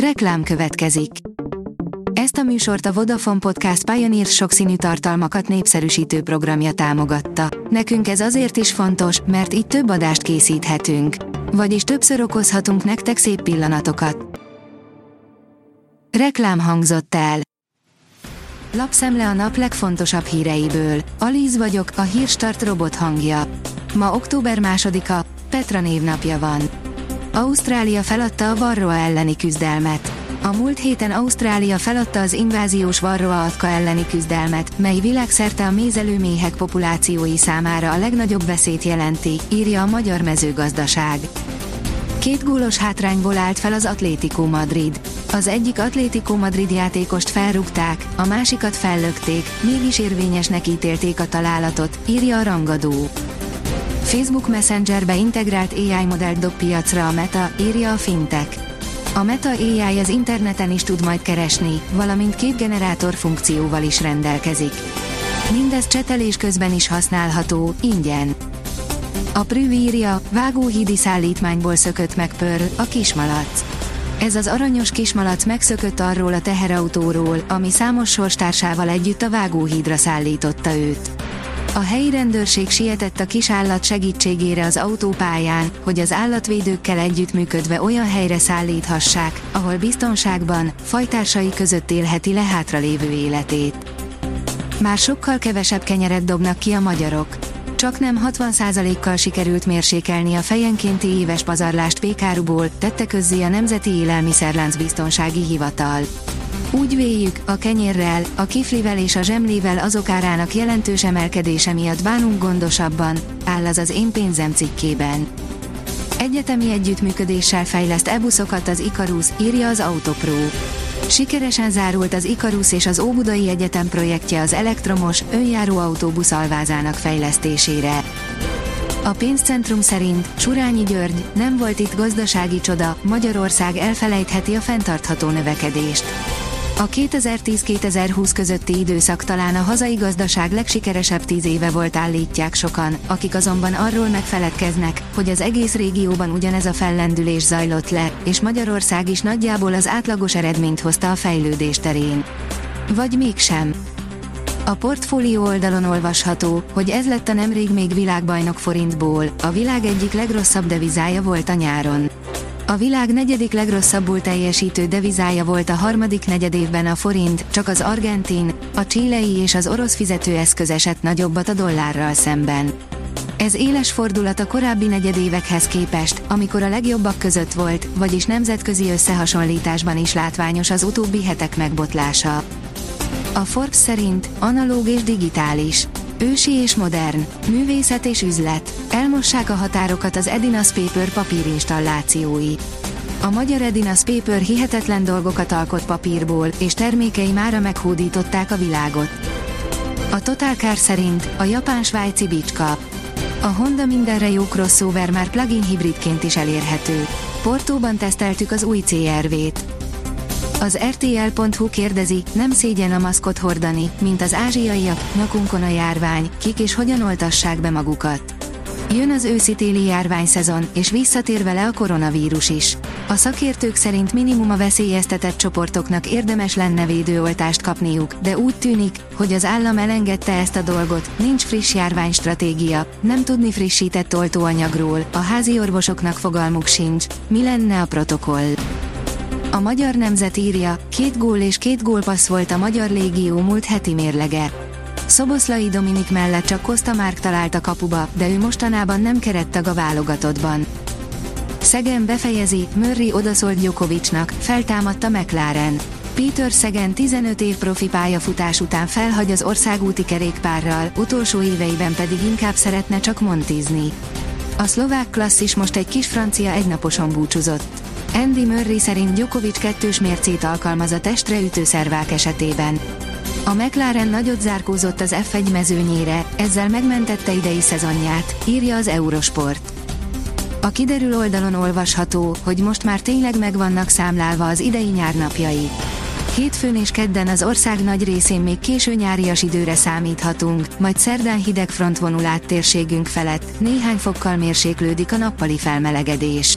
Reklám következik. Ezt a műsort a Vodafone Podcast Pioneer sokszínű tartalmakat népszerűsítő programja támogatta. Nekünk ez azért is fontos, mert így több adást készíthetünk. Vagyis többször okozhatunk nektek szép pillanatokat. Reklám hangzott el. Lapszemle a nap legfontosabb híreiből. Alíz vagyok, a hírstart robot hangja. Ma október másodika, Petra névnapja van. Ausztrália feladta a Varroa elleni küzdelmet. A múlt héten Ausztrália feladta az inváziós Varroa atka elleni küzdelmet, mely világszerte a mézelőméhek populációi számára a legnagyobb veszélyt jelenti, írja a Magyar Mezőgazdaság. Két gólos hátrányból állt fel az Atlético Madrid. Az egyik Atlético Madrid játékost felrúgták, a másikat fellökték, mégis érvényesnek ítélték a találatot, írja a rangadó. Facebook Messengerbe integrált AI modellt dob piacra a Meta, írja a Fintech. A Meta AI az interneten is tud majd keresni, valamint két generátor funkcióval is rendelkezik. Mindez csetelés közben is használható, ingyen. A Prű írja, vágóhídi szállítmányból szökött meg Pörl, a kismalac. Ez az aranyos kismalac megszökött arról a teherautóról, ami számos sorstársával együtt a vágóhídra szállította őt. A helyi rendőrség sietett a kis állat segítségére az autópályán, hogy az állatvédőkkel együttműködve olyan helyre szállíthassák, ahol biztonságban, fajtársai között élheti le hátralévő életét. Már sokkal kevesebb kenyeret dobnak ki a magyarok. Csak nem 60%-kal sikerült mérsékelni a fejenkénti éves pazarlást pékáruból, tette közzé a Nemzeti Élelmiszerlánc Biztonsági Hivatal. Úgy véljük, a kenyérrel, a kiflivel és a zsemlével azok árának jelentős emelkedése miatt bánunk gondosabban, áll az az én pénzem cikkében. Egyetemi együttműködéssel fejleszt e-buszokat az Icarus, írja az Autopro. Sikeresen zárult az Icarus és az Óbudai Egyetem projektje az elektromos, önjáró autóbusz alvázának fejlesztésére. A pénzcentrum szerint Surányi György nem volt itt gazdasági csoda, Magyarország elfelejtheti a fenntartható növekedést. A 2010-2020 közötti időszak talán a hazai gazdaság legsikeresebb tíz éve volt állítják sokan, akik azonban arról megfeledkeznek, hogy az egész régióban ugyanez a fellendülés zajlott le, és Magyarország is nagyjából az átlagos eredményt hozta a fejlődés terén. Vagy mégsem. A portfólió oldalon olvasható, hogy ez lett a nemrég még világbajnok forintból, a világ egyik legrosszabb devizája volt a nyáron. A világ negyedik legrosszabbul teljesítő devizája volt a harmadik negyedévben a forint, csak az argentin, a csilei és az orosz fizetőeszköz esett nagyobbat a dollárral szemben. Ez éles fordulat a korábbi negyedévekhez képest, amikor a legjobbak között volt, vagyis nemzetközi összehasonlításban is látványos az utóbbi hetek megbotlása. A Forbes szerint analóg és digitális. Ősi és modern, művészet és üzlet. Elmossák a határokat az Edinas Paper papírinstallációi. A magyar Edinas Paper hihetetlen dolgokat alkot papírból, és termékei mára meghódították a világot. A Total Car szerint a japán-svájci bicska. A Honda mindenre jó crossover már plug-in hibridként is elérhető. Portóban teszteltük az új CRV-t. Az RTL.hu kérdezi, nem szégyen a maszkot hordani, mint az ázsiaiak, nyakunkon a járvány, kik és hogyan oltassák be magukat. Jön az őszi-téli járványszezon, és visszatér vele a koronavírus is. A szakértők szerint minimum a veszélyeztetett csoportoknak érdemes lenne védőoltást kapniuk, de úgy tűnik, hogy az állam elengedte ezt a dolgot, nincs friss járványstratégia, nem tudni frissített oltóanyagról, a házi orvosoknak fogalmuk sincs, mi lenne a protokoll. A magyar nemzet írja, két gól és két gólpassz volt a magyar légió múlt heti mérlege. Szoboszlai Dominik mellett csak Kosta Márk talált a kapuba, de ő mostanában nem kerettag a válogatottban. Szegen befejezi, Murray odaszólt Djokovicnak, feltámadta McLaren. Peter Szegen 15 év profi pályafutás után felhagy az országúti kerékpárral, utolsó éveiben pedig inkább szeretne csak montizni. A szlovák klasszis most egy kis francia egynaposon búcsúzott. Andy Murray szerint Djokovic kettős mércét alkalmaz a testre ütőszervák esetében. A McLaren nagyot zárkózott az F1 mezőnyére, ezzel megmentette idei szezonját, írja az Eurosport. A kiderül oldalon olvasható, hogy most már tényleg megvannak számlálva az idei nyárnapjai. Hétfőn és kedden az ország nagy részén még késő nyárias időre számíthatunk, majd szerdán hideg front vonul át térségünk felett, néhány fokkal mérséklődik a nappali felmelegedés.